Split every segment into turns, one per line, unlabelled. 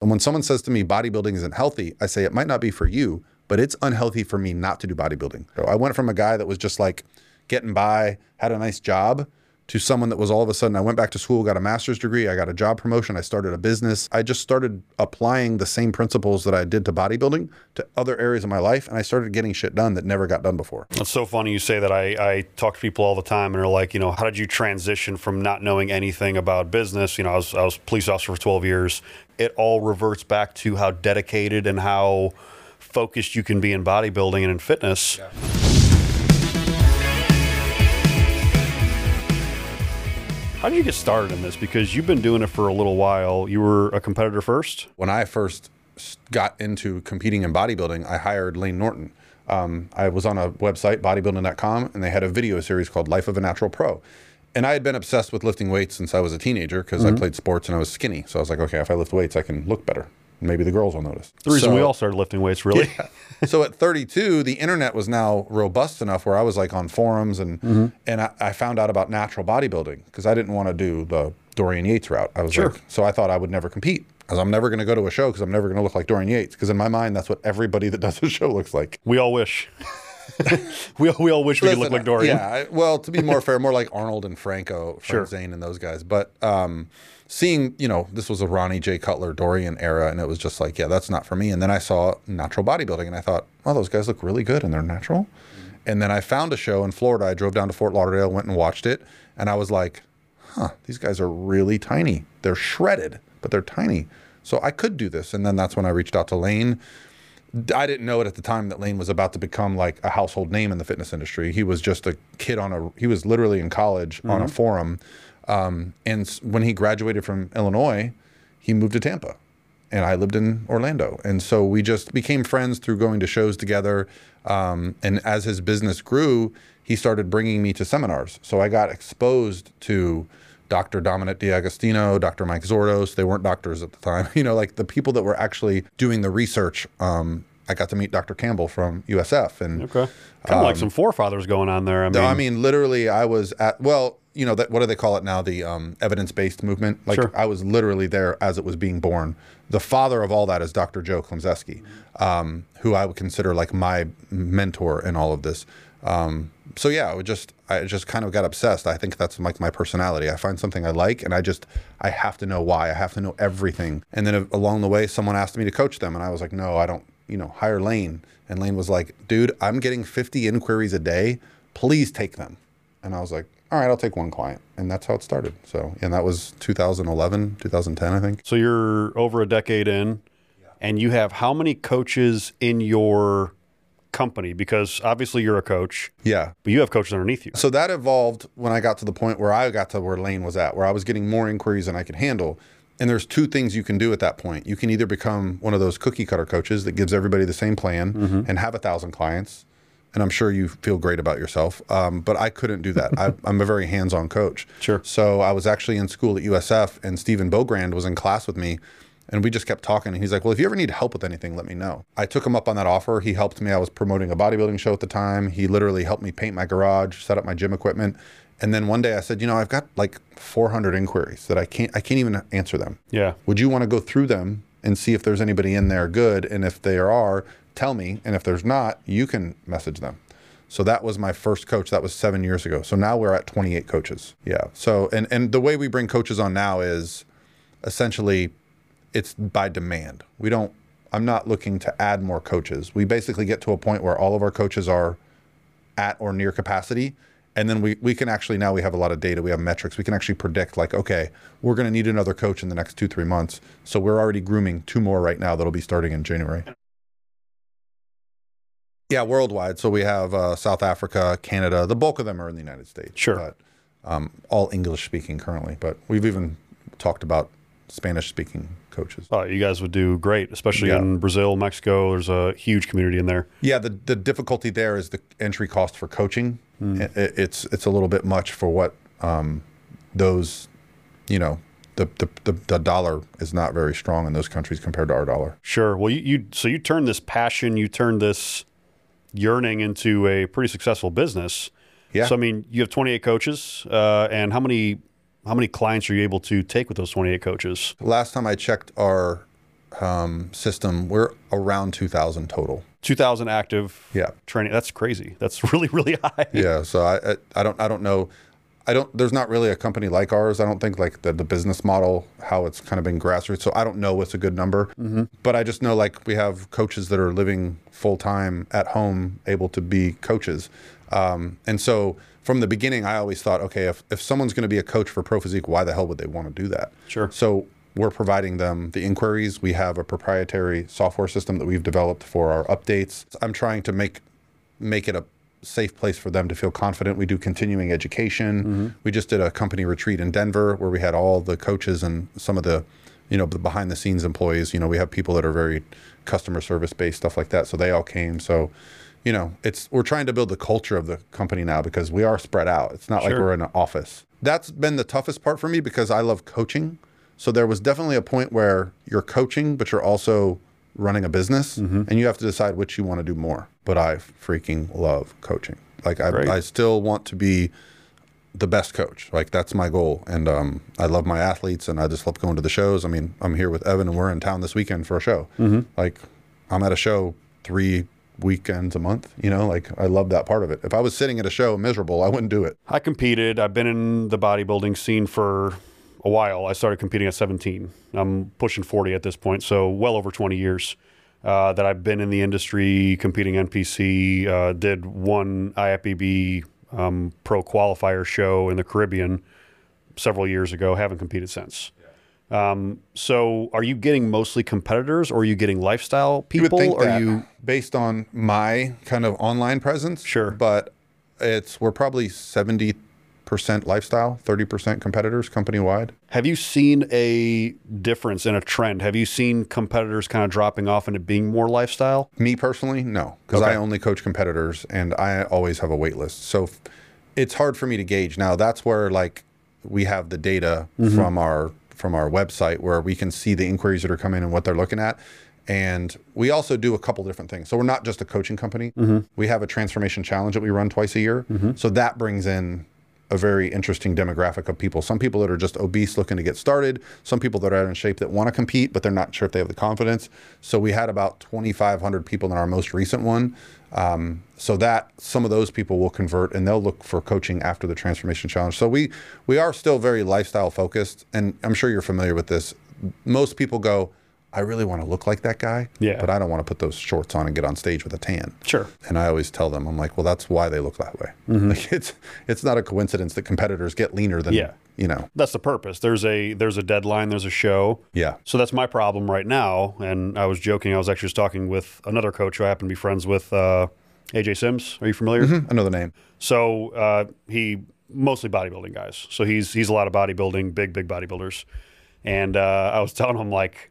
And when someone says to me bodybuilding isn't healthy, I say it might not be for you, but it's unhealthy for me not to do bodybuilding. So I went from a guy that was just like getting by, had a nice job, to someone that was all of a sudden I went back to school, got a master's degree, I got a job promotion, I started a business. I just started applying the same principles that I did to bodybuilding to other areas of my life, and I started getting shit done that never got done before.
It's so funny you say that. I, I talk to people all the time, and they're like, you know, how did you transition from not knowing anything about business? You know, I was, I was police officer for 12 years. It all reverts back to how dedicated and how focused you can be in bodybuilding and in fitness. Yeah. How did you get started in this? Because you've been doing it for a little while. You were a competitor first?
When I first got into competing in bodybuilding, I hired Layne Norton. Um, I was on a website, bodybuilding.com, and they had a video series called Life of a Natural Pro. And I had been obsessed with lifting weights since I was a teenager because mm-hmm. I played sports and I was skinny. So I was like, okay, if I lift weights, I can look better maybe the girls will notice.
The reason so, we all started lifting weights, really. Yeah.
so at 32, the internet was now robust enough where I was like on forums and mm-hmm. and I, I, found out about natural bodybuilding because I didn't want to do the Dorian Yates route. I was sure. like, so I thought I would never compete because I'm never going to go to a show because I'm never going to look like Dorian Yates because in my mind that's what everybody that does a show looks like.
We all wish. we, all, we all wish we Listen, could look like Dorian.
Yeah, well, to be more fair, more like Arnold and Franco, Frank sure. Zane and those guys. But um, seeing, you know, this was a Ronnie Jay Cutler Dorian era, and it was just like, yeah, that's not for me. And then I saw natural bodybuilding, and I thought, oh, those guys look really good, and they're natural. And then I found a show in Florida. I drove down to Fort Lauderdale, went and watched it, and I was like, huh, these guys are really tiny. They're shredded, but they're tiny. So I could do this. And then that's when I reached out to Layne. I didn't know it at the time that Layne was about to become like a household name in the fitness industry. He was just a kid on a, he was literally in college mm-hmm. on a mm-hmm. forum um, and when he graduated from Illinois, he moved to Tampa, and I lived in Orlando. And so we just became friends through going to shows together. Um, and as his business grew, he started bringing me to seminars. So I got exposed to Dr. Dominic D'Agostino, Dr. Mike Zourdos. They weren't doctors at the time. You know, like the people that were actually doing the research. Um, I got to meet Dr. Campbell from USF, and
okay, kind of um, like some forefathers going on there. I mean,
I mean, literally, I was at well, you know, that what do they call it now? The um, evidence-based movement. Like sure. I was literally there as it was being born. The father of all that is Dr. Joe Klemczewski, um, who I would consider like my mentor in all of this. Um, so yeah, I would just I just kind of got obsessed. I think that's like my personality. I find something I like, and I just I have to know why. I have to know everything. And then uh, along the way, someone asked me to coach them, and I was like, no, I don't. You know, hire Layne. And Layne was like, dude, I'm getting 50 inquiries a day. Please take them. And I was like, all right, I'll take one client. And that's how it started. So, and that was 2011, 2010, I think.
So you're over a decade in, yeah. and you have how many coaches in your company? Because obviously you're a coach.
Yeah.
But you have coaches underneath you.
So that evolved when I got to the point where I got to where Layne was at, where I was getting more inquiries than I could handle. And there's two things you can do at that point. You can either become one of those cookie cutter coaches that gives everybody the same plan mm-hmm. and have a thousand clients and I'm sure you feel great about yourself. Um, but I couldn't do that. I, am a very hands-on coach.
Sure.
So I was actually in school at USF, and Stephen Bogrand was in class with me, and we just kept talking. And he's like, "Well, if you ever need help with anything, let me know." I took him up on that offer. He helped me. I was promoting a bodybuilding show at the time. He literally helped me paint my garage, set up my gym equipment. And then one day I said, "You know, I've got like 400 inquiries that I can't I can't even answer them.
Yeah.
Would you want to go through them?" and see if there's anybody in there good. And if there are, tell me. And if there's not, you can message them. So that was my first coach. That was seven years ago. So now we're at 28 coaches. Yeah. So and and the way we bring coaches on now is essentially it's by demand. We don't. I'm not looking to add more coaches. We basically get to a point where all of our coaches are at or near capacity. And then we, we can actually now we have a lot of data, we have metrics, we can actually predict like, okay, we're going to need another coach in the next two, three months. So we're already grooming two more right now that'll be starting in January. Yeah, worldwide. So we have uh, South Africa, Canada. The bulk of them are in the United States.
Sure.
But, um, all English speaking currently, but we've even talked about Spanish speaking coaches.
Oh, you guys would do great, especially yeah. in Brazil, Mexico. There's a huge community in there.
Yeah, the the difficulty there is the entry cost for coaching. Mm. It, it's it's a little bit much for what um, those, you know, the, the, the, dollar is not very strong in those countries compared to our dollar.
Sure. Well, you, you so you turn this passion, you turn this yearning into a pretty successful business.
Yeah.
So I mean, you have 28 coaches, uh, and how many how many clients are you able to take with those 28 coaches?
Last time I checked our um, system, we're around 2,000 total.
2,000 active
Yeah.
training. That's crazy. That's really, really high.
Yeah. So I, I, I don't, I don't know. I don't, there's not really a company like ours. I don't think like the, the business model, how it's kind of been grassroots. So I don't know what's a good number, but I just know like we have coaches that are living full time at home, able to be coaches. Um, and so from the beginning, I always thought, okay, if, if someone's going to be a coach for Pro Physique, why the hell would they want to do that?
Sure.
So we're providing them the inquiries. We have a proprietary software system that we've developed for our updates. I'm trying to make make it a safe place for them to feel confident. We do continuing education. Mm-hmm. We just did a company retreat in Denver where we had all the coaches and some of the, you know, the behind the scenes employees. You know, we have people that are very customer service based stuff like that. So they all came. So, you know, it's we're trying to build the culture of the company now because we are spread out. It's not like we're in an office. That's been the toughest part for me because I love coaching. So there was definitely a point where you're coaching, but you're also running a business, and you have to decide which you want to do more. But I freaking love coaching. Like. I, I still want to be the best coach. Like that's my goal, and um, I love my athletes, and I just love going to the shows. I mean, I'm here with Evan, and we're in town this weekend for a show. Like I'm at a show three weekends a month. You know, like I love that part of it. If I was sitting at a show miserable, I wouldn't do it.
I competed. I've been in the bodybuilding scene for a while. I started competing at 17. I'm pushing 40 at this point, so well over 20 years uh, that I've been in the industry competing NPC. Uh, did one IFBB um, pro qualifier show in the Caribbean several years ago. Haven't competed since. Um, so, are you getting mostly competitors, or are you getting lifestyle
You would
people?
think
Or
that
you
based on my kind of online presence.
Sure.
But it's we're probably 70% lifestyle, 30% competitors company wide.
Have you seen a difference in a trend? Have you seen competitors kind of dropping off into being more lifestyle?
Me personally, no, because
Okay.
I only coach competitors and I always have a wait list. So it's hard for me to gauge. Now that's where like we have the data from our from our website where we can see the inquiries that are coming and what they're looking at. And we also do a couple different things. So we're not just a coaching company. Mm-hmm. We have a transformation challenge that we run twice a year. Mm-hmm. So that brings in a very interesting demographic of people. Some people that are just obese looking to get started, some people that are in shape that want to compete, but they're not sure if they have the confidence. So we had about 2,500 people in our most recent one. Um, so that some of those people will convert and they'll look for coaching after the transformation challenge. So we we are still very lifestyle focused, and I'm sure you're familiar with this. Most people go, I really want to look like that guy,
Yeah.
but I don't want to put those shorts on and get on stage with a tan.
Sure.
And I always tell them, I'm like, well, that's why they look that way. Like it's it's not a coincidence that competitors get leaner than
Yeah.
you know.
That's the purpose. There's a there's a deadline, there's a show.
Yeah.
So that's my problem right now. And I was joking. I was actually just talking with another coach who I happen to be friends with, uh, AJ Sims. Are you familiar?
I know the name.
So uh, he mostly bodybuilding guys. So he's he's a lot of bodybuilding, big big bodybuilders. And uh, I was telling him like,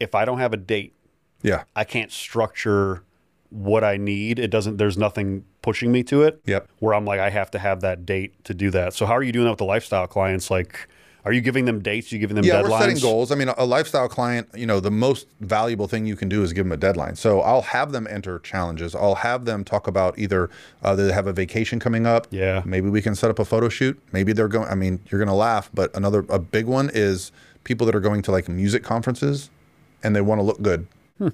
if I don't have a date,
Yeah.
I can't structure what I need. It doesn't. There's nothing pushing me to it.
Yep.
Where I'm like, I have to have that date to do that. So how are you doing that with the lifestyle clients? Like, are you giving them dates? Are you giving them
Yeah,
deadlines?
we're setting goals. I mean, a lifestyle client, you know, the most valuable thing you can do is give them a deadline. So I'll have them enter challenges. I'll have them talk about either uh, they have a vacation coming up.
Yeah.
Maybe we can set up a photo shoot. Maybe they're going. I mean, you're going to laugh, but another a big one is people that are going to like music conferences, and they want to look good.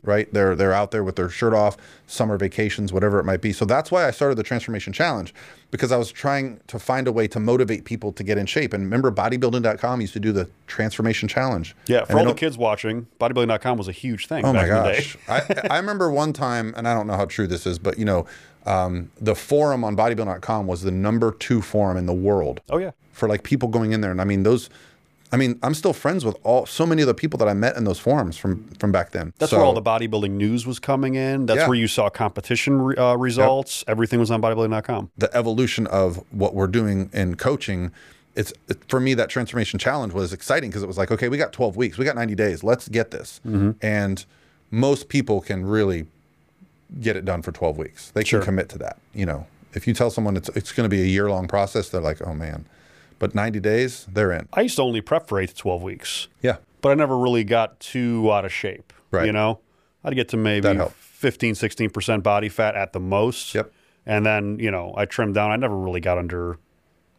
Right, they're they're out there with their shirt off, summer vacations, whatever it might be. So that's why I started the transformation challenge because I was trying to find a way to motivate people to get in shape. And remember, bodybuilding.com used to do the transformation challenge.
Yeah, for all the kids watching, bodybuilding.com was a huge thing
Oh
back
my
in the day.
gosh! I, I remember one time, and I don't know how true this is, but you know, um, the forum on bodybuilding.com was the number two forum in the world
Oh yeah.
for like people going in there. And I mean, those, I mean, I'm still friends with all so many of the people that I met in those forums from from back then.
That's
So-
where all the bodybuilding news was coming in. That's
Yeah.
where you saw competition re- uh, results. Everything was on bodybuilding.com.
the evolution of what we're doing in coaching it's it, for me that transformation challenge was exciting because it was like okay we got 12 weeks we got 90 days let's get this
Mm-hmm.
and most people can really get it done for 12 weeks they can commit to that you know if you tell someone it's, it's going to be a year long process they're like oh man but 90 days they're in
I used to only prep for eight to 12 weeks,
yeah
but I never really got too out of shape.
Right.
You know, I'd get to maybe
That
15, 16% body fat at the most.
Yep.
And then, you know, I trimmed down. I never really got under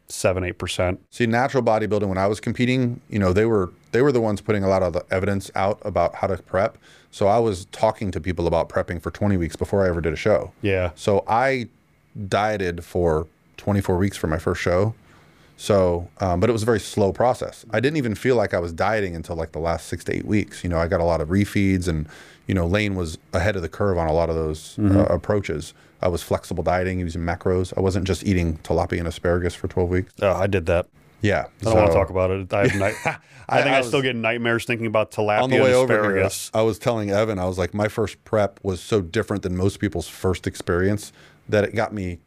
seven, eight percent.
See, natural bodybuilding when I was competing, you know, they were they were the ones putting a lot of the evidence out about how to prep. So I was talking to people about prepping for 20 weeks before I ever did a show.
Yeah.
So I dieted for 24 weeks for my first show. So, um, but it was a very slow process. I didn't even feel like I was dieting until like the last six to eight weeks. You know, I got a lot of refeeds, and you know, Layne was ahead of the curve on a lot of those
Mm-hmm.
uh, approaches. I was flexible dieting, using macros. I wasn't just eating tilapia and asparagus for 12 weeks.
Oh, I did that.
Yeah,
I don't want to talk about it. I, night- I, think I,
I was-
still get nightmares thinking about tilapia
on the
and
way over here. I was telling Evan, I was like, my first prep was so different than most people's first experience that it got me,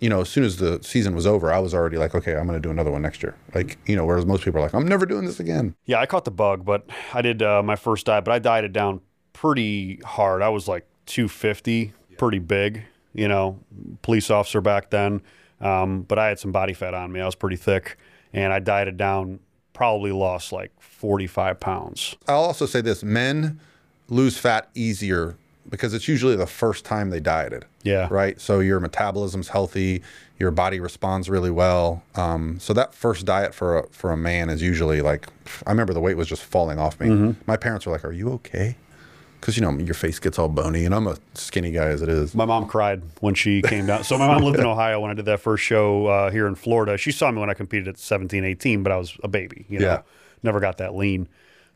you know, as soon as the season was over, I was already like, okay, I'm going to do another one next year. Like, you know, whereas most people are like, I'm never doing this again.
Yeah, I caught the bug, but I did uh, my first diet, but I dieted down pretty hard. I was like 250, pretty big, you know, police officer back then. Um, but I had some body fat on me. I was pretty thick, and I dieted down. Probably lost like 45 pounds.
I'll also say this men lose fat easier because it's usually the first time they dieted.
Yeah.
Right. So your metabolism's healthy, your body responds really well. Um, so that first diet for a, for a man is usually like, I remember the weight was just falling off me. My parents were like, Are you okay? Because, you know, your face gets all bony and I'm a skinny guy as it is.
My mom cried when she came down. So my mom lived in Ohio when I did that first show uh, here in Florida. She saw me when I competed at 17, 18, but I was a baby, you know,
Yeah.
never got that lean.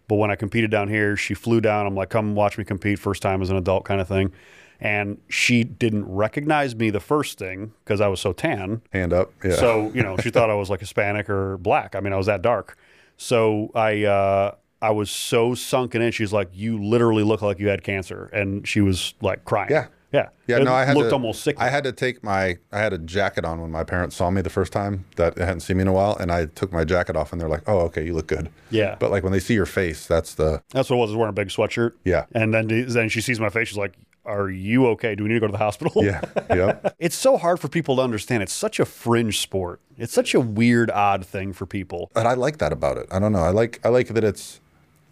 But when I competed down here, she flew down. I'm like, come watch me compete first time as an adult kind of thing. And she didn't recognize me the first thing because I was so tan.
Hand up. Yeah.
So, you know, she thought I was like Hispanic or black. I mean, I was that dark. So I, uh, I was so sunken in. She's like, "You literally look like you had cancer," and she was like crying.
Yeah.
Yeah,
Yeah,
It
no, I had
looked
to,
almost sick.
I had to take my, I had a jacket on when my parents saw me the first time that they hadn't seen me in a while, and I took my jacket off, and they're like, "Oh, okay, you look good."
Yeah.
But like when they see your face, that's the
That's what it was. I was wearing a big sweatshirt.
Yeah.
And then then she sees my face. She's like, "Are you okay? Do we need to go to the hospital?"
yeah, yeah.
It's so hard for people to understand. It's such a fringe sport. It's such a weird, odd thing for people.
And I like that about it. I don't know. I like I like that it's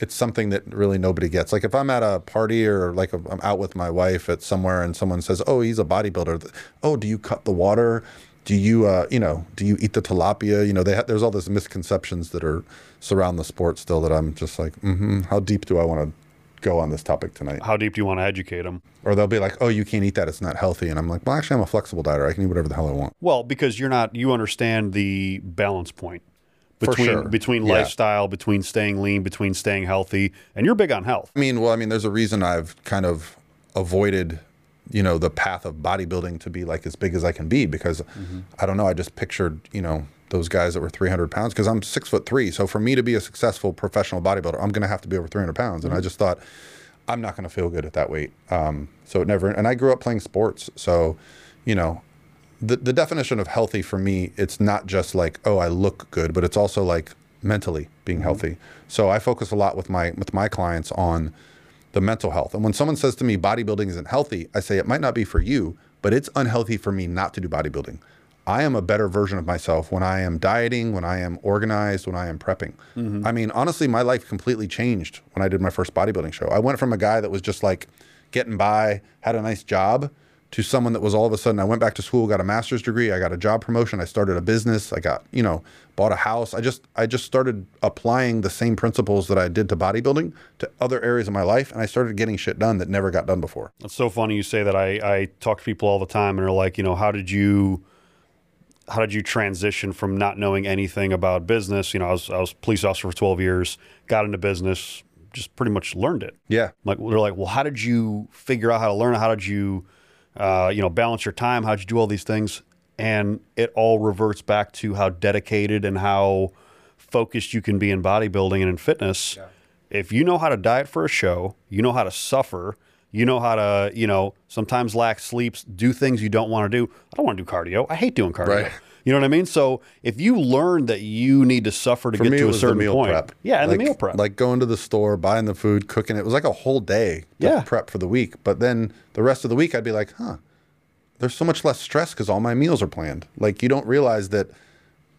it's something that really nobody gets. Like if I'm at a party or like I'm out with my wife at somewhere and someone says, "Oh, he's a bodybuilder." Oh, do you cut the water? Do you uh, you know, do you eat the tilapia? You know, they ha- there's all these misconceptions that are surround the sport still that I'm just like, mm-hmm, how deep do I want to go on this topic tonight?
How deep do you want to educate them?
Or they'll be like, "Oh, you can't eat that; it's not healthy." And I'm like, "Well, actually, I'm a flexible dieter. I can eat whatever the hell I want."
Well, because you're not, you understand the balance point between
sure.
between
Yeah.
lifestyle, between staying lean, between staying healthy, and you're big on health.
I mean, well, I mean, there's a reason I've kind of avoided, you know, the path of bodybuilding to be like as big as I can be because I don't know. I just pictured, you know, those guys that were 300 pounds because I'm six foot three. So for me to be a successful professional bodybuilder, I'm going to have to be over 300 pounds. And I just thought, I'm not going to feel good at that weight. Um, so it never, and I grew up playing sports. So, you know, the, the definition of healthy for me, it's not just like, oh, I look good, but it's also like mentally being mm-hmm. healthy. So I focus a lot with my with my clients on the mental health. And when someone says to me bodybuilding isn't healthy, I say it might not be for you, but it's unhealthy for me not to do bodybuilding. I am a better version of myself when I am dieting, when I am organized, when I am prepping. Mm-hmm. I mean, honestly, my life completely changed when I did my first bodybuilding show. I went from a guy that was just like getting by, had a nice job, to someone that was all of a sudden I went back to school, got a master's degree, I got a job promotion, I started a business, I got, you know, bought a house. I just I just started applying the same principles that I did to bodybuilding to other areas of my life and I started getting shit done that never got done before.
It's so funny you say that. I, I talk to people all the time and they're like, you know, how did you how did you transition from not knowing anything about business? You know, I was I was police officer for 12 years, got into business, just pretty much learned it.
Yeah.
Like they're like, well, how did you figure out how to learn? How did you, uh, you know, balance your time? How'd you do all these things? And it all reverts back to how dedicated and how focused you can be in bodybuilding and in fitness. If you know how to diet for a show, you know how to suffer. You know how to, you know, sometimes lack sleeps, do things you don't want to do. I don't want to do cardio. I hate doing cardio.
Right.
You know what I mean? So if you learn that you need to suffer to
For
get
me,
to a certain
meal
point,
prep.
yeah, and
like,
the meal prep.
Like going to the store, buying the food, cooking it. It was like a whole day to
Yeah.
prep for the week. But then the rest of the week, I'd be like, huh, there's so much less stress because all my meals are planned. Like you don't realize that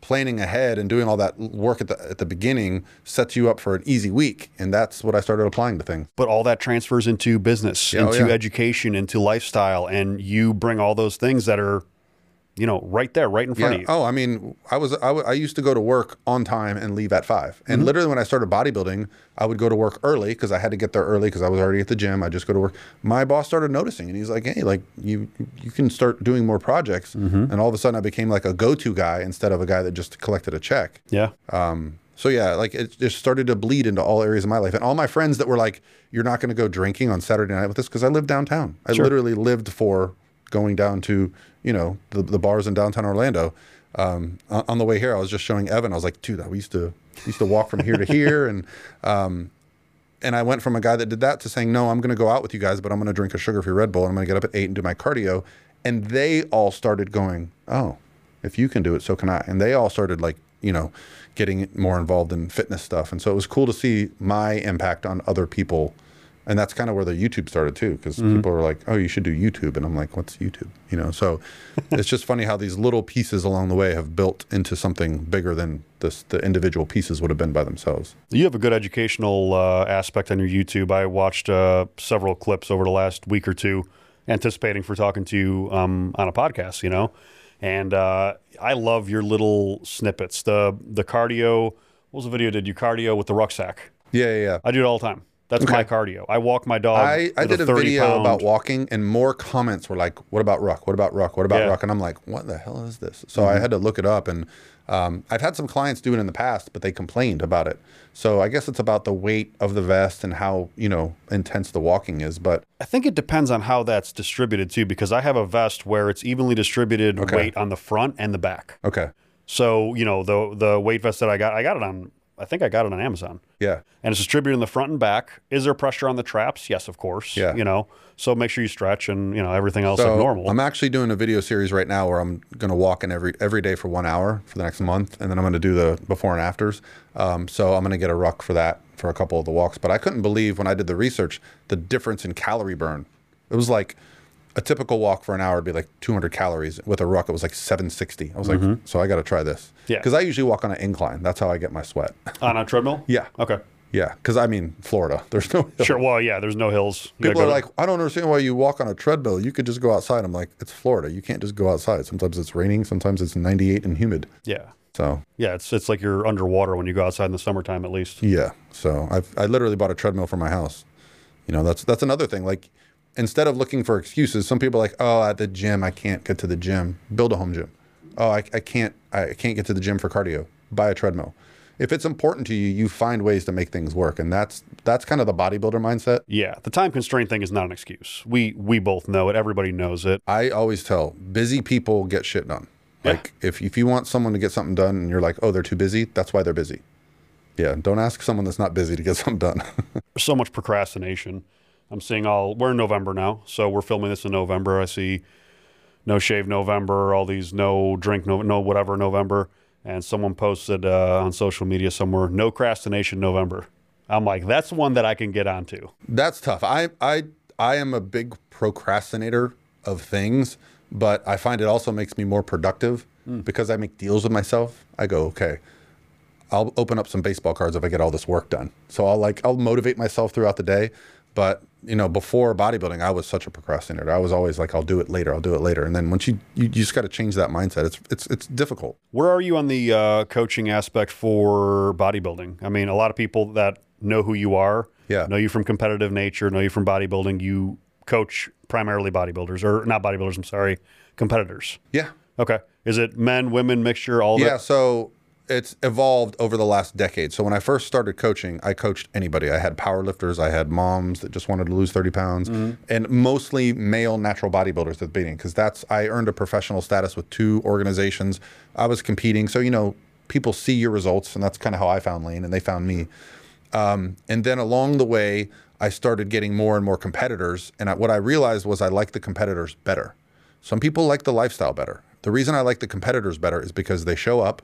planning ahead and doing all that work at the at the beginning sets you up for an easy week. And that's what I started applying to things.
but all that transfers into business,
Yeah, oh,
into
yeah.
education, into lifestyle, and you bring all those things that are you know, right there, right in front
Yeah.
of you.
Oh, I mean, I was I, w- I used to go to work on time and leave at 5 And literally, when I started bodybuilding, I would go to work early because I had to get there early because I was already at the gym. I just go to work. My boss started noticing, and he's like, "Hey, like you you can start doing more projects." And all of a sudden, I became like a go-to guy instead of a guy that just collected a check.
Yeah.
Um, so yeah, like it just started to bleed into all areas of my life, and all my friends that were like, "You're not going to go drinking on Saturday night with us," because I live downtown. I literally lived for going down to you know the, the bars in downtown Orlando. Um, on, the way here, I was just showing Evan. I was like, "Dude, we used to we used to walk from here to here," and um, and I went from a guy that did that to saying, "No, I'm going to go out with you guys, but I'm going to drink a sugar-free Red Bull, and I'm going to get up at eight and do my cardio." And they all started going, "Oh, if you can do it, so can I." And they all started like, you know, getting more involved in fitness stuff. And so it was cool to see my impact on other people. And that's kind of where the YouTube started too, because people were like, "Oh, you should do YouTube," and I'm like, "What's YouTube?" You know. So it's just funny how these little pieces along the way have built into something bigger than this the individual pieces would have been by themselves.
You have a good educational uh, aspect on your YouTube. I watched uh, several clips over the last week or two, anticipating for talking to you um, on a podcast. You know, and uh, I love your little snippets. The the cardio. What was the video? Did you cardio with the rucksack?
Yeah, yeah. yeah.
I do it all the time. That's my cardio. I walk my dog.
I, I did a,
30
video
pound-
about walking, and more comments were like, "What about ruck? What about ruck? What about
Yeah.
ruck?" And I'm like, "What the hell is this?" So I had to look it up, and um, I've had some clients do it in the past, but they complained about it. So I guess it's about the weight of the vest and how you know intense the walking is. But
I think it depends on how that's distributed too, because I have a vest where it's evenly distributed weight on the front and the back.
okay,
So you know the the weight vest that I got, I got it on. I think I got it on Amazon,
yeah,
and it's distributed in the front and back. Is there pressure on the traps? Yes, of course.
Yeah.
You know, so make sure you stretch and you know everything else
so
like normal.
I'm actually doing a video series right now where I'm going to walk in every every day for one hour for the next month, and then I'm going to do the before and afters. Um, so I'm going to get a ruck for that for a couple of the walks. But I couldn't believe when I did the research the difference in calorie burn. It was like a typical walk for an hour would be like 200 calories. With a ruck, it was like 760. I was like, so I got to try this.
Mm-hmm. Yeah.
Because I usually walk on an incline. That's how I get my sweat.
on a treadmill.
yeah.
Okay.
Yeah. Because I mean, Florida, there's no.
Sure. Well, yeah. There's no hills. You
People are like, I don't understand why you walk on a treadmill. You could just go outside. I'm like, it's Florida. You can't just go outside. Sometimes it's raining. Sometimes it's 98 and humid.
yeah.
So
Yeah. It's it's like you're underwater when you go outside in the summertime, at least.
yeah. So I've I literally bought a treadmill for my house. You know, that's that's another thing. Like instead of looking for excuses, some people are like, oh, at the gym I can't get to the gym. Build a home gym. Oh, I, I can't I can't get to the gym for cardio. Buy a treadmill. If it's important to you, you find ways to make things work, and that's that's kind of the bodybuilder mindset.
Yeah. The time constraint thing is not an excuse. We we both know it. Everybody knows it.
I always tell busy people get shit done.
Yeah.
Like if if you want someone to get something done and you're like, oh, they're too busy, that's why they're busy. Yeah, don't ask someone that's not busy to get something done.
So much procrastination. I'm seeing all. We're in November now, so we're filming this in November. I see no shave November, all these no drink no no whatever November, and someone posted uh, on social media somewhere no procrastination November. I'm like, that's one that I can get onto.
that's tough. I I I am a big procrastinator of things, but I find it also makes me more productive because I make deals with myself. I go, okay, I'll open up some baseball cards if I get all this work done. So I'll like I'll motivate myself throughout the day. But you know, before bodybuilding, I was such a procrastinator. I was always like, I'll do it later. I'll do it later. And then once you you, you just got to change that mindset. It's it's it's difficult.
Where are you on the uh, coaching aspect for bodybuilding? I mean, a lot of people that know who you are,
Yeah.
know you from competitive nature, know you from bodybuilding. You coach primarily bodybuilders, or not bodybuilders. I'm sorry, competitors.
Yeah.
Okay. Is it men, women, mixture, all
Yeah,
that?
so it's evolved over the last decade. So when I first started coaching, I coached anybody. I had powerlifters, I had moms that just wanted to lose 30 pounds, and mostly male natural bodybuilders at the beginning because that's I earned a professional status with two organizations. I was competing, so you know people see your results, and that's kind of how I found Layne, and they found me. Um, and then along the way, I started getting more and more competitors, and I, what I realized was I like the competitors better. Some people like the lifestyle better. The reason I like the competitors better is because they show up,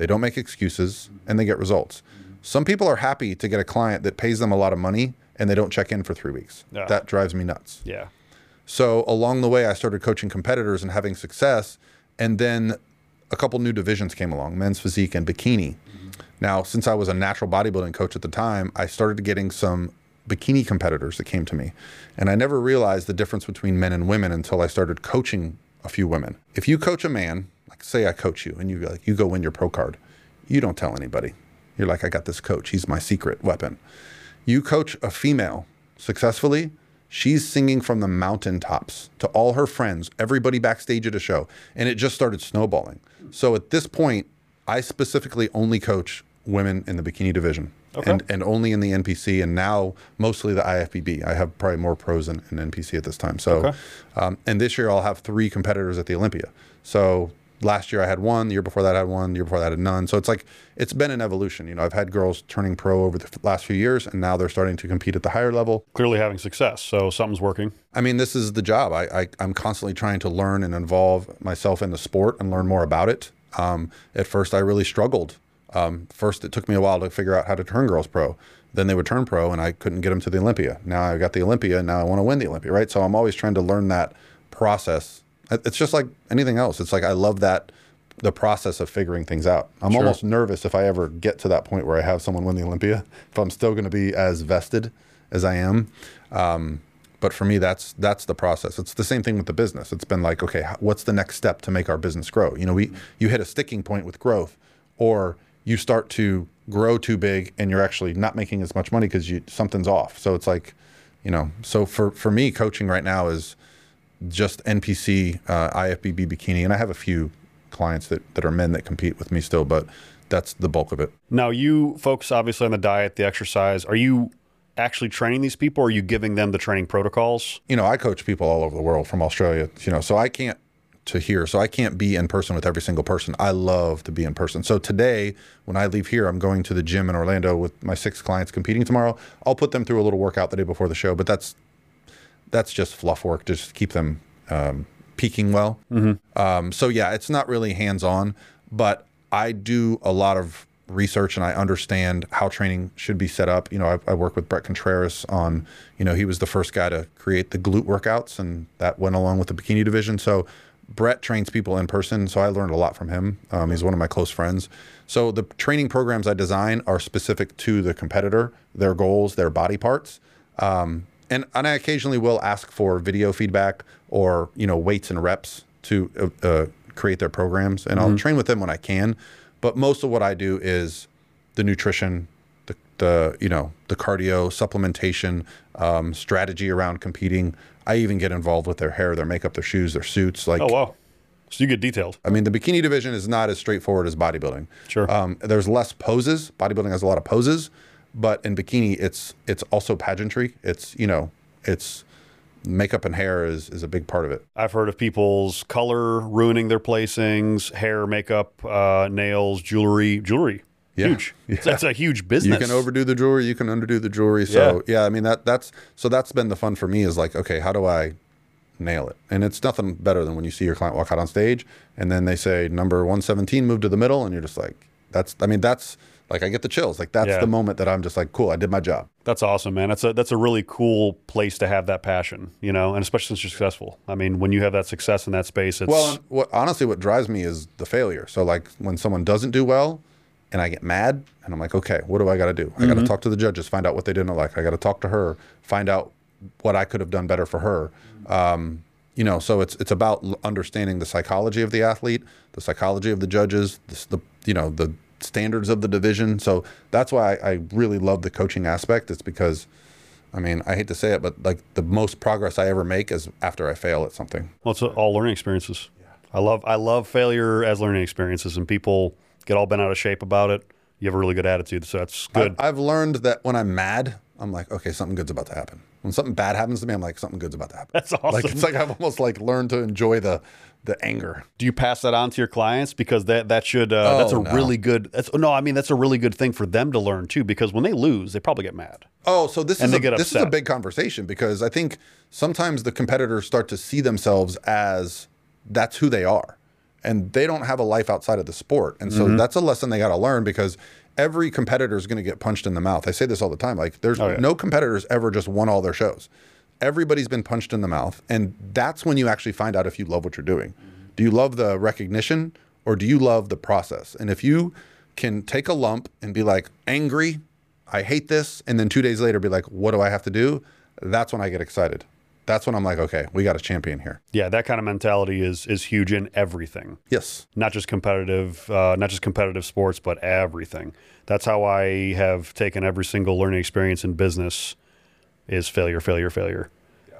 they don't make excuses, and they get results. Some people are happy to get a client that pays them a lot of money and they don't check in for three weeks.
Yeah.
That drives me nuts.
Yeah.
So along the way, I started coaching competitors and having success. And then a couple new divisions came along men's physique and bikini. Now, since I was a natural bodybuilding coach at the time, I started getting some bikini competitors that came to me. And I never realized the difference between men and women until I started coaching a few women. If you coach a man, say I coach you and you like you go win your pro card, you don't tell anybody. You're like, I got this coach. He's my secret weapon. You coach a female successfully, she's singing from the mountaintops to all her friends, everybody backstage at a show, and it just started snowballing. So at this point, I specifically only coach women in the bikini division.
Okay.
And, and only in the NPC, and now mostly the IFBB. I have probably more pros in, in NPC at this time. So,
Okay.
um, and this year I'll have three competitors at the Olympia. So last year I had one, the year before that I had one, the year before that I had none. So it's like it's been an evolution. You know, I've had girls turning pro over the last few years, and now they're starting to compete at the higher level.
Clearly having success, so something's working.
I mean, this is the job. I, I I'm constantly trying to learn and involve myself in the sport and learn more about it. Um, at first, I really struggled. Um, first, it took me a while to figure out how to turn girls pro. Then they would turn pro, and I couldn't get them to the Olympia. Now I got the Olympia, and now I want to win the Olympia, right? So I'm always trying to learn that process. It- It's just like anything else. It's like I love that the process of figuring things out. I'm almost nervous if I ever get to that point where I have someone win the Olympia, if I'm still going to be as vested as I am. Um, but for me, that's that's the process. It's the same thing with the business. It's been like, okay, what's the next step to make our business grow? You know, we you hit a sticking point with growth, or you start to grow too big and you're actually not making as much money because you something's off. So it's like, you know, so for for me, coaching right now is just NPC, uh, IFBB bikini, and I have a few clients that that are men that compete with me still, but that's the bulk of it.
Now you focus obviously on the diet, the exercise. Are you actually training these people, or are you giving them the training protocols?
you know, I coach people all over the world from Australia, you know, so I can't to here, so I can't be in person with every single person. I love to be in person. So today, when I leave here, I'm going to the gym in Orlando with my six clients competing tomorrow. I'll put them through a little workout the day before the show, but that's that's just fluff work, just to keep them um, peaking well. Um, so yeah, it's not really hands on, but I do a lot of research and I understand how training should be set up. You know, I, I work with Bret Contreras on, you know, he was the first guy to create the glute workouts and that went along with the bikini division. So Bret trains people in person. So I learned a lot from him. Um, he's one of my close friends. So the training programs I design are specific to the competitor, their goals, their body parts. Um, and, and I occasionally will ask for video feedback or you know weights and reps to uh, uh, create their programs, and I'll train with them when I can. But most of what I do is the nutrition, the, the you know the cardio, supplementation, um, strategy around competing. I even get involved with their hair, their makeup, their shoes, their suits. Like
Oh wow, so you get detailed.
I mean, the bikini division is not as straightforward as bodybuilding.
Sure.
Um, there's less poses. Bodybuilding has a lot of poses, but in bikini, it's it's also pageantry. It's you know, it's makeup and hair is is a big part of it.
I've heard of people's color ruining their placings, hair, makeup, uh, nails, jewelry. Jewelry,
Yeah.
huge.
Yeah.
That's a huge business.
You can overdo the jewelry. You can underdo the jewelry. So yeah. I mean that that's so that's been the fun for me is like okay, how do I nail it? And it's nothing better than when you see your client walk out on stage and then they say number 117 move to the middle and you're just like that's I mean that's like I get the chills. Like that's
Yeah.
the moment that I'm just like cool, I did my job.
That's awesome, man. That's a that's a really cool place to have that passion, you know, and especially since you're successful. I mean, when you have that success in that space, it's
Well, what honestly, what drives me is the failure. So, like when someone doesn't do well, and I get mad, and I'm like, okay, what do I got to do? I got to talk to the judges, find out what they didn't like. I got to talk to her, find out what I could have done better for her. Um, you know, so it's it's about understanding the psychology of the athlete, the psychology of the judges, the, the you know the standards of the division. So that's why I, I really love the coaching aspect. It's because. I mean, I hate to say it, but like the most progress I ever make is after I fail at something.
well, it's all learning experiences. Yeah. I love I love failure as learning experiences, and people get all bent out of shape about it. You have a really good attitude, so that's good.
I've learned that when I'm mad, I'm like, okay, something good's about to happen. When something bad happens to me, I'm like, something good's about to happen.
That's awesome.
Like it's like I've almost like learned to enjoy the the anger.
Do you pass that on to your clients because that that should uh, that's a
Oh, no.
really good that's no I mean that's a really good thing for them to learn too because when they lose they probably get mad.
Oh, so this
And
is a, this is a big conversation because I think sometimes the competitors start to see themselves as that's who they are, and they don't have a life outside of the sport, and
Mm-hmm.
so that's a lesson they got to learn because every competitor is going to get punched in the mouth. I say this all the time. Like, there's
Oh, yeah.
no competitors ever just won all their shows. Everybody's been punched in the mouth, and that's when you actually find out if you love what you're doing. Do you love the recognition or do you love the process? And if you can take a lump and be like angry, I hate this, and then two days later be like, what do I have to do? That's when I get excited. That's when I'm like, okay, we got a champion here.
Yeah, that kind of mentality is is huge in everything.
Yes.
Not just competitive, uh, not just competitive sports, but everything. That's how I have taken every single learning experience in business. Is failure, failure, failure.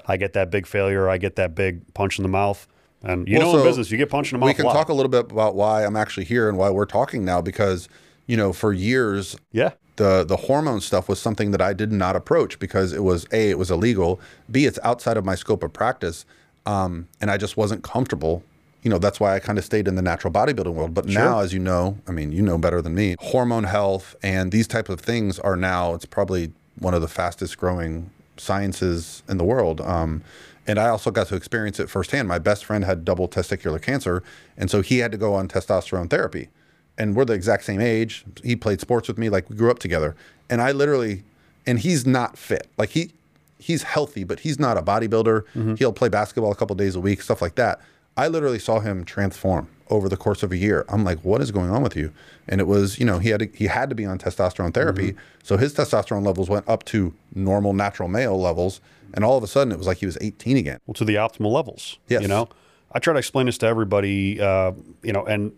I get that big failure. I get that big punch in the mouth. And you
Well,
know, in business, you get punched in the mouth.
We can talk a little bit about why I'm actually here and why we're talking now because, you know, for years
Yeah.
the the hormone stuff was something that I did not approach because it was a it was illegal, b it's outside of my scope of practice, um, and I just wasn't comfortable. You know, that's why I kind of stayed in the natural bodybuilding world. But now, as you know, I mean, you know better than me, hormone health and these type of things are now it's probably one of the fastest growing sciences in the world. Um, and I also got to experience it firsthand. My best friend had double testicular cancer, and so he had to go on testosterone therapy and we're the exact same age. He played sports with me, like we grew up together. And I literally, and he's not fit. Like he, he's healthy, but he's not a bodybuilder. He'll play basketball a couple days a week, stuff like that. I literally saw him transform over the course of a year. I'm like, what is going on with you? And it was, you know, he had to, he had to be on testosterone therapy, so his testosterone levels went up to normal natural male levels, and all of a sudden it was like he was 18 again.
well, to the optimal levels.
Yes.
You know, I try to explain this to everybody, uh, you know, and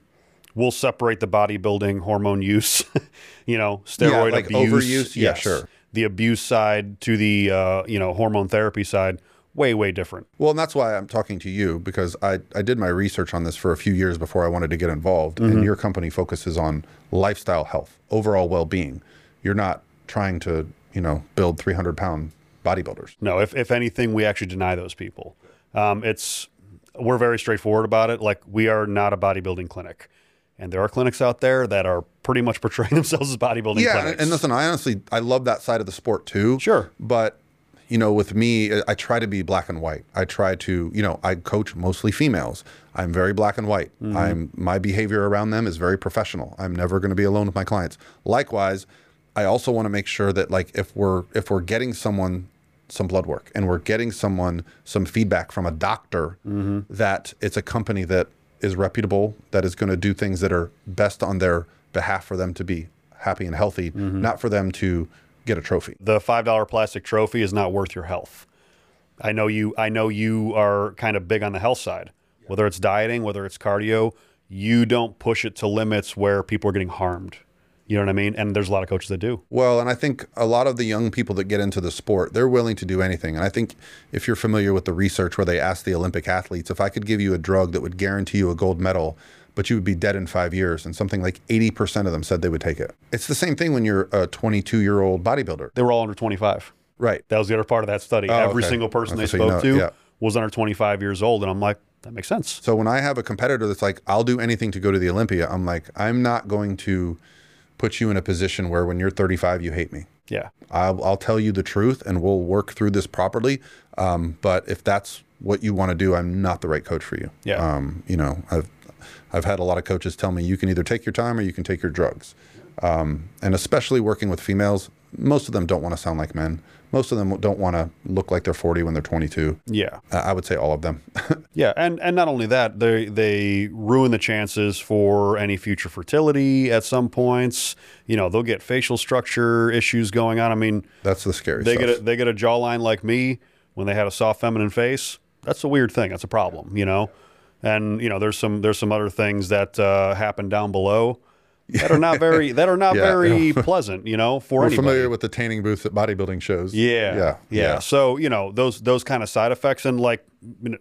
we'll separate the bodybuilding hormone use, you know, steroid
like
abuse.
overuse, yeah,
yes.
sure.
The abuse side to the, uh, you know, hormone therapy side, way, way different.
Well, and that's why I'm talking to you because I, I did my research on this for a few years before I wanted to get involved. And your company focuses on lifestyle health, overall well being. You're not trying to, you know, build 300 pound bodybuilders.
No, if, if anything, we actually deny those people. Um, it's we're very straightforward about it. Like we are not a bodybuilding clinic, and there are clinics out there that are pretty much portraying themselves as bodybuilding
Yeah.
clinics.
And, and listen, I honestly, I love that side of the sport too.
Sure.
But, you know, with me, I try to be black and white. I try to, you know, I coach mostly females. I'm very black and white. Mm-hmm. I'm my behavior around them is very professional. I'm never going to be alone with my clients. Likewise, I also want to make sure that like if we're if we're getting someone some blood work and we're getting someone some feedback from a doctor mm-hmm. that it's a company that is reputable that is going to do things that are best on their behalf for them to be happy and healthy mm-hmm. not for them to get a trophy
the five dollar plastic trophy is not worth your health. I know you. I know you are kind of big on the health side. Whether it's dieting, whether it's cardio, you don't push it to limits where people are getting harmed. You know what I mean? And there's a lot of coaches that do.
Well, and I think a lot of the young people that get into the sport, they're willing to do anything. And I think if you're familiar with the research where they ask the Olympic athletes, if I could give you a drug that would guarantee you a gold medal, but you would be dead in five years, and something like 80% of them said they would take it. It's the same thing when you're a 22 year old bodybuilder.
They were all under 25.
Right.
That was the other part of that study. Oh, Every
okay.
single person they
so you
spoke
know-
to
yeah.
was under 25 years old, and I'm like, that makes sense.
So when I have a competitor that's like, I'll do anything to go to the Olympia, I'm like, I'm not going to put you in a position where when you're 35, you hate me.
Yeah.
I'll, I'll tell you the truth and we'll work through this properly. Um, but if that's what you want to do, I'm not the right coach for you.
Yeah.
Um, you know, I've, I've had a lot of coaches tell me you can either take your time or you can take your drugs. Um, and especially working with females, most of them don't want to sound like men. Most of them don't want to look like they're 40 when they're 22.
Yeah.
Uh, I would say all of them.
Yeah, and and not only that, they they ruin the chances for any future fertility at some points. You know, they'll get facial structure issues going on. I mean,
That's the scary
they
stuff.
get a, they get a jawline like me when they had a soft feminine face. That's a weird thing. That's a problem. You know, and you know, there's some there's some other things that uh, happen down below that are not very that are not
Yeah.
very pleasant. You know, for
We're
anybody.
familiar with the tanning booth at bodybuilding shows.
Yeah,
Yeah.
yeah, So you know those those kind of side effects, and like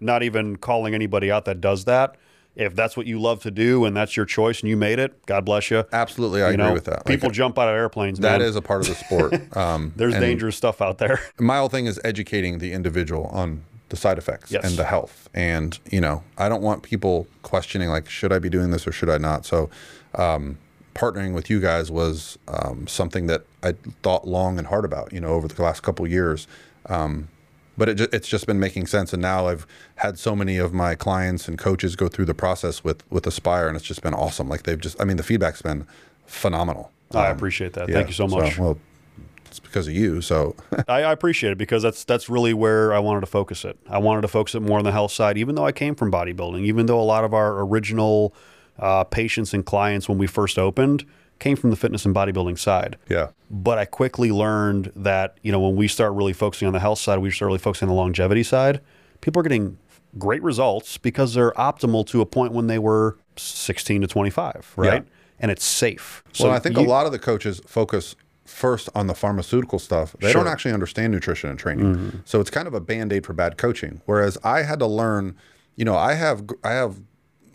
not even calling anybody out that does that. If that's what you love to do and that's your choice and you made it, God bless you.
Absolutely. I
You
agree
know,
with that. Like,
people jump out of airplanes.
that
man.
is a part of the sport. Um,
There's dangerous stuff out there.
My whole thing is educating the individual on the side effects
Yes.
and the health. And, you know, I don't want people questioning, like, should I be doing this or should I not? So, um, partnering with you guys was um, something that I thought long and hard about, you know, over the last couple years. Um, but it, it's just been making sense. And now I've had so many of my clients and coaches go through the process with, with Aspire, and it's just been awesome. Like, they've just, I mean, the feedback's been phenomenal.
I
Um,
appreciate that.
yeah,
Thank you so much.
well, it's because of you. So,
I, I appreciate it because that's that's really where I wanted to focus it. I wanted to focus it more on the health side, even though I came from bodybuilding. Even though a lot of our original uh, patients and clients when we first opened came from the fitness and bodybuilding side.
Yeah.
But I quickly learned that, you know, when we start really focusing on the health side, we start really focusing on the longevity side, people are getting great results because they're optimal to a point when they were 16 to 25, right?
Yeah.
And it's safe.
So well, I think you, a lot of the coaches focus first on the pharmaceutical stuff. They sure. don't actually understand nutrition and training. Mm-hmm. So it's kind of a band-aid for bad coaching. Whereas I had to learn, you know, I have I have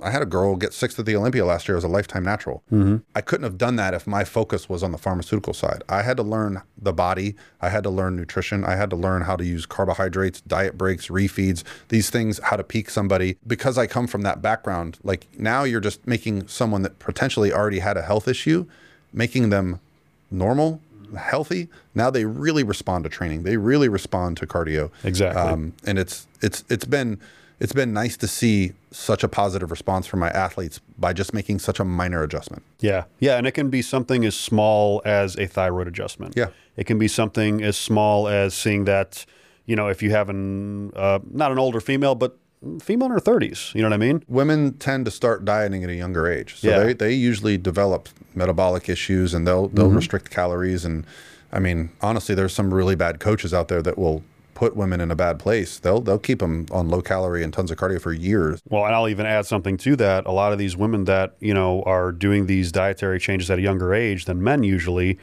I had a girl get sixth at the Olympia last year as a lifetime natural. Mm-hmm. I couldn't have done that if my focus was on the pharmaceutical side. I had to learn the body. I had to learn nutrition. I had to learn how to use carbohydrates, diet breaks, refeeds, these things, how to peak somebody. Because I come from that background, like now you're just making someone that potentially already had a health issue, making them normal, healthy. Now they really respond to training. They really respond to cardio.
Exactly. Um,
and it's it's it's been it's been nice to see such a positive response from my athletes by just making such a minor adjustment.
Yeah. Yeah. And it can be something as small as a thyroid adjustment.
Yeah.
It can be something as small as seeing that, you know, if you have an, uh, not an older female, but female in her 30s. You know what I mean?
Women tend to start dieting at a younger age. So yeah. they, they usually develop metabolic issues and they'll, they'll mm-hmm. restrict calories. And I mean, honestly, there's some really bad coaches out there that will put women in a bad place. They'll they'll keep them on low calorie and tons of cardio for years.
Well, and I'll even add something to that. A lot of these women that you know are doing these dietary changes at a younger age than men usually.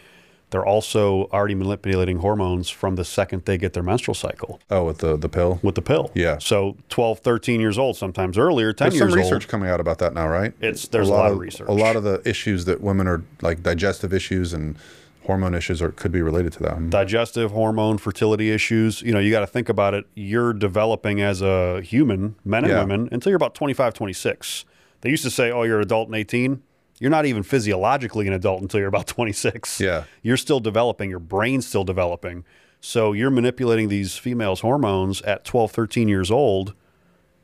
They're also already manipulating hormones from the second they get their menstrual cycle.
Oh, with the, the pill?
With the pill.
Yeah.
So 12, 13 years old, sometimes earlier, 10
There's
years
some research coming out about that now, right?
It's There's a lot, a lot of, of research.
A lot of the issues that women are like digestive issues and hormone issues or could be related to that.
Digestive, hormone, fertility issues. You know, you got to think about it. You're developing as a human, men and yeah. women, until you're about 25, 26. They used to say, oh, you're an adult and 18. You're not even physiologically an adult until you're about 26.
Yeah.
You're still developing. Your brain's still developing. So you're manipulating these females' hormones at 12, 13 years old.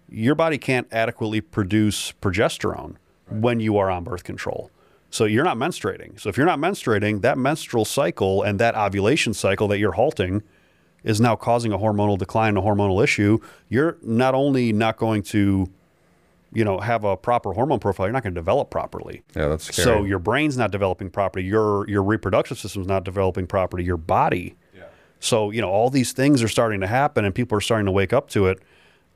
Your body can't adequately produce progesterone right. when you are on birth control. So you're not menstruating. So if you're not menstruating, that menstrual cycle and that ovulation cycle that you're halting is now causing a hormonal decline, a hormonal issue. You're not only not going to, you know, have a proper hormone profile, you're not going to develop properly.
Yeah, that's scary.
So your brain's not developing properly. Your your reproductive system's not developing properly. Your body. Yeah. So you know all these things are starting to happen, and people are starting to wake up to it.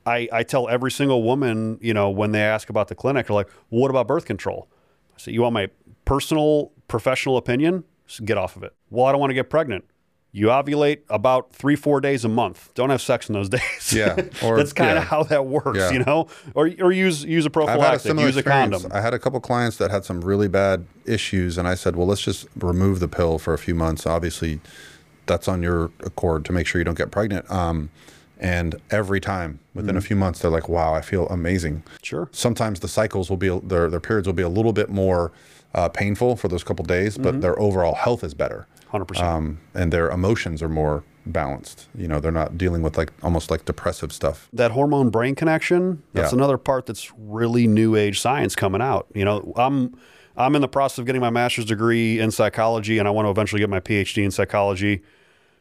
I, I tell every single woman, you know, when they ask about the clinic, they're like, well, "What about birth control?" I say, "You want my personal professional opinion, get off of it. Well, I don't want to get pregnant. You ovulate about three, four days a month. Don't have sex in those days.
Yeah,
or, that's kind of yeah. how that works, yeah. you know. Or, or use use a prophylactic, a use a condom.
I had a couple clients that had some really bad issues, and I said, well, let's just remove the pill for a few months. Obviously, that's on your accord to make sure you don't get pregnant. Um, and every time within mm. a few months, they're like, wow, I feel amazing.
Sure.
Sometimes the cycles will be their their periods will be a little bit more uh, painful for those couple days, but mm-hmm. their overall health is better.
100%. Um,
and their emotions are more balanced. You know, they're not dealing with like almost like depressive stuff.
That hormone brain connection, that's yeah. another part that's really new age science coming out. You know, I'm I'm in the process of getting my master's degree in psychology and I want to eventually get my PhD in psychology.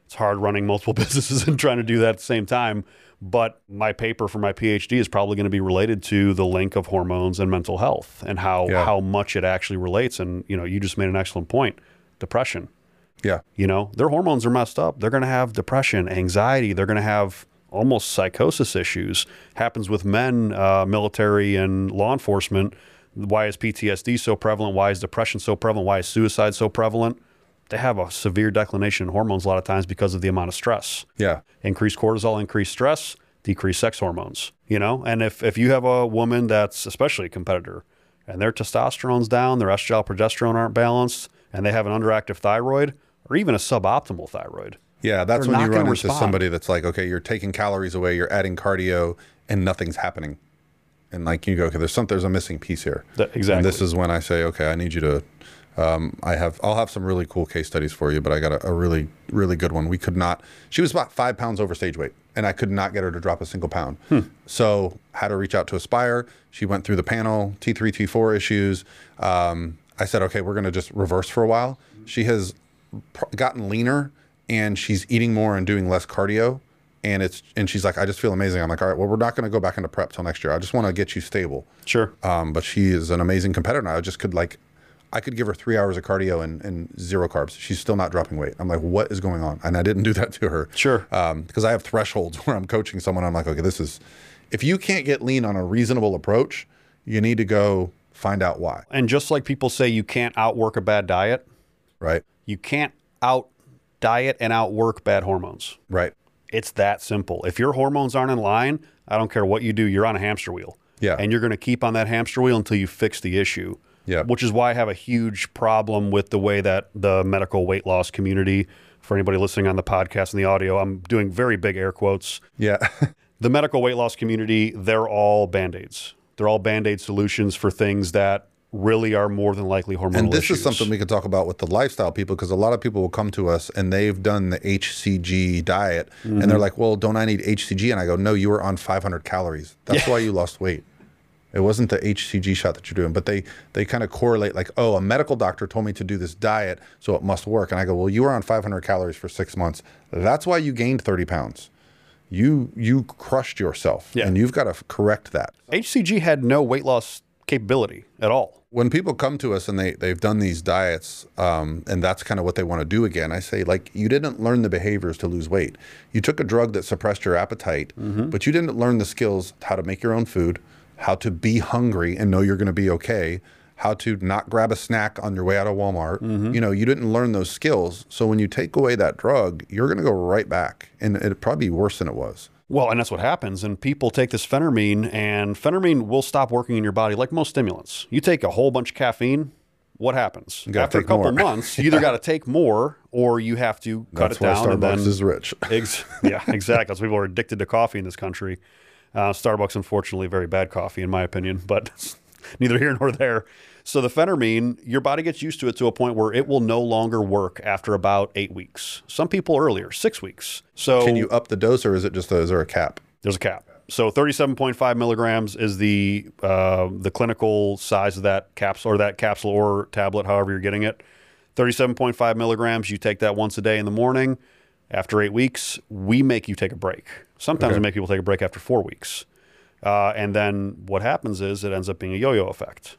It's hard running multiple businesses and trying to do that at the same time. But my paper for my PhD is probably going to be related to the link of hormones and mental health and how yeah. how much it actually relates. And you know, you just made an excellent point. Depression.
Yeah.
You know, their hormones are messed up. They're going to have depression, anxiety. They're going to have almost psychosis issues. Happens with men, uh, military and law enforcement. Why is PTSD so prevalent? Why is depression so prevalent? Why is suicide so prevalent? They have a severe declination in hormones a lot of times because of the amount of stress.
Yeah.
Increased cortisol, increased stress, decreased sex hormones, you know? And if, if you have a woman that's especially a competitor and their testosterone's down, their estradiol, progesterone aren't balanced, and they have an underactive thyroid or even a suboptimal thyroid.
Yeah, that's when you run into respond. somebody that's like, okay, you're taking calories away, you're adding cardio, and nothing's happening. And like you go, okay, there's some, there's a missing piece here.
That, exactly.
And this is when I say, okay, I need you to um, I have I'll have some really cool case studies for you, but I got a, a, really really good one. We could not. She was about five pounds over stage weight, and I could not get her to drop a single pound. Hmm. So had to reach out to Aspire. She went through the panel T three T four issues. Um, I said, okay, we're going to just reverse for a while. She has pr- gotten leaner, and she's eating more and doing less cardio. And it's and she's like, I just feel amazing. I'm like, all right, well, we're not going to go back into prep till next year. I just want to get you stable.
Sure.
Um, but she is an amazing competitor. And I just could like I could give her three hours of cardio and, and zero carbs. She's still not dropping weight. I'm like, what is going on? And I didn't do that to her.
Sure.
Um, because I have thresholds where I'm coaching someone. I'm like, okay, this is, if you can't get lean on a reasonable approach, you need to go find out why.
And just like people say you can't outwork a bad diet,
Right.
you can't out diet and outwork bad hormones.
Right.
It's that simple. If your hormones aren't in line, I don't care what you do, you're on a hamster wheel.
Yeah.
And you're going to keep on that hamster wheel until you fix the issue.
Yeah.
Which is why I have a huge problem with the way that the medical weight loss community, for anybody listening on the podcast and the audio, I'm doing very big air quotes.
Yeah.
The medical weight loss community, they're all band aids. They're all band aid solutions for things that really are more than likely hormonal
and this
issues.
is something we can talk about with the lifestyle people because a lot of people will come to us and they've done the HCG diet and
Mm-hmm.
they're like, well, don't I need HCG? And I go, no, you were on 500 calories. That's why you lost weight. It wasn't the HCG shot that you're doing, but they they kind of correlate like, oh, a medical doctor told me to do this diet, so it must work. And I go, well, you were on 500 calories for six months. That's why you gained 30 pounds. You you crushed yourself,
Yeah.
and you've got to correct that.
HCG had no weight loss capability at all.
when people come to us and they they've done these diets um, and that's kind of what they want to do again i say like you didn't learn the behaviors to lose weight you took a drug that suppressed your appetite but you didn't learn the skills how to make your own food how to be hungry and know you're going to be okay how to not grab a snack on your way out of walmart mm-hmm. you know you didn't learn those skills so when you take away that drug you're going to go right back and it'd probably be worse than it was
Well, and that's what happens. And people take this phentermine, and phentermine will stop working in your body like most stimulants. You take a whole bunch of caffeine, what happens? After a couple months, you either got to take more or you have to cut
that's
it down.
starbucks
and then,
is rich
Ex- yeah, exactly. Because people are addicted to coffee in this country. Uh, Starbucks, unfortunately, very bad coffee in my opinion, but neither here nor there. So the phentermine, your body gets used to it to a point where it will no longer work after about eight weeks. Some people earlier, six weeks. So
can you up the dose or is it just a, is there a cap
there's a cap. So 37.5 milligrams is the uh, the clinical size of that capsule or that capsule or tablet, however you're getting it. 37.5 milligrams. You take that once a day in the morning. After eight weeks, we make you take a break. Sometimes
Okay.
we make people take a break after four weeks. Uh, and then what happens is it ends up being a yo-yo effect.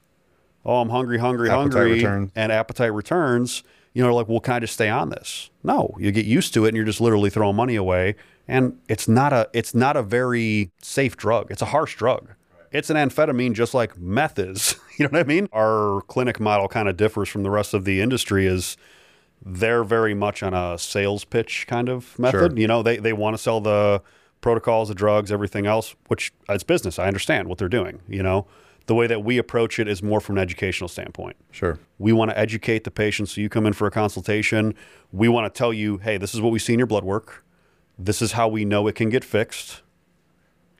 Oh, I'm hungry, hungry,
Appetite
hungry, and appetite returns. You know, like, well, can I just stay on this? No, you get used to it, and you're just literally throwing money away. And it's not a it's not a very safe drug. It's a harsh drug. It's an amphetamine, just like meth is. you know what I mean? Our clinic model kind of differs from the rest of the industry. Is they're very much on a sales pitch kind of method.
Sure.
You know, they they want to sell the protocols, the drugs, everything else, which it's business. I understand what they're doing. You know, the way that we approach it is more from an educational standpoint.
sure
We want to educate the patient. So you come in for a consultation. We want to tell you, hey, this is what we see in your blood work. This is how we know it can get fixed.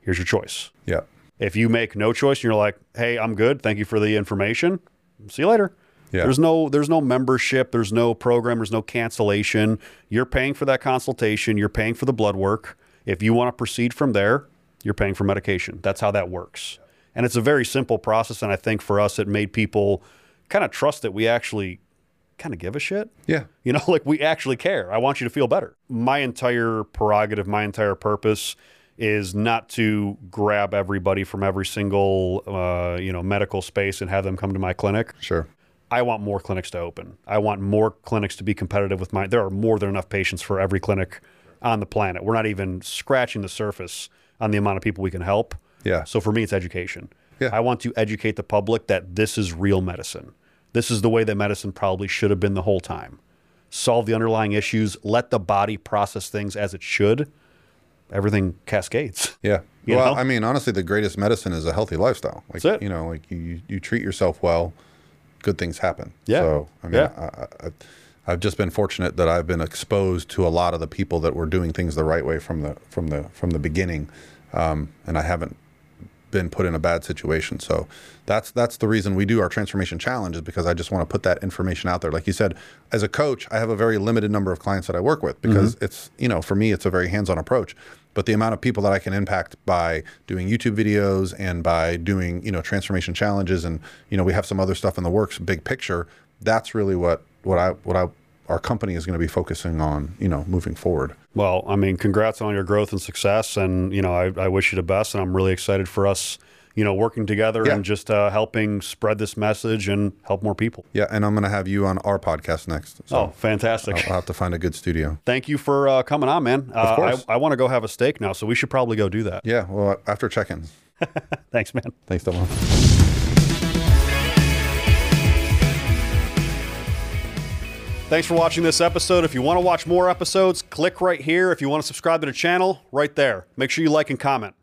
Here's your choice.
yeah
If you make no choice and you're like, hey, I'm good. Thank you for the information. See you later.
Yeah.
There's no there's no membership, there's no program, there's no cancellation. You're paying for that consultation, you're paying for the blood work. If you want to proceed from there, you're paying for medication. That's how that works. And it's a very simple process and I think for us it made people kind of trust that we actually kind of give a shit.
yeah
You know, like we actually care. I want you to feel better. My entire prerogative, my entire purpose is not to grab everybody from every single, uh, you know, medical space and have them come to my clinic.
sure
I want more clinics to open. I want more clinics to be competitive with mine. There are more than enough patients for every clinic on the planet. We're not even scratching the surface on the amount of people we can help.
Yeah.
So for me, it's education.
Yeah.
I want to educate the public that this is real medicine. This is the way that medicine probably should have been the whole time. Solve the underlying issues, let the body process things as it should. Everything cascades.
Yeah.
You
well,
know?
I mean, honestly, the greatest medicine is a healthy lifestyle. Like,
That's it.
you know, like you, you treat yourself well, good things happen.
Yeah.
So, I mean,
Yeah.
I, I, I've just been fortunate that I've been exposed to a lot of the people that were doing things the right way from the from the from the beginning, um, and I haven't been put in a bad situation. So that's that's the reason we do our transformation challenge is because I just want to put that information out there. Like you said, as a coach, I have a very limited number of clients that I work with because it's you know for me it's a very hands-on approach. But the amount of people that I can impact by doing YouTube videos and by doing you know transformation challenges and you know we have some other stuff in the works, big picture. That's really what what I what I our company is going to be focusing on you know moving forward.
Well, I mean, congrats on your growth and success, and you know, I, I wish you the best, and I'm really excited for us, you know, working together yeah. and just uh, helping spread this message and help more people.
Yeah, and I'm going to have you on our podcast next.
So oh, fantastic!
I'll, I'll, have to find a good studio.
Thank you for uh, coming on, man.
of uh, course.
I, I want to go have a steak now, so we should probably go do that.
Yeah, well, after check-in.
Thanks, man.
Thanks, Dylan.
Thanks for watching this episode. If you want to watch more episodes, click right here. If you want to subscribe to the channel, right there. Make sure you like and comment.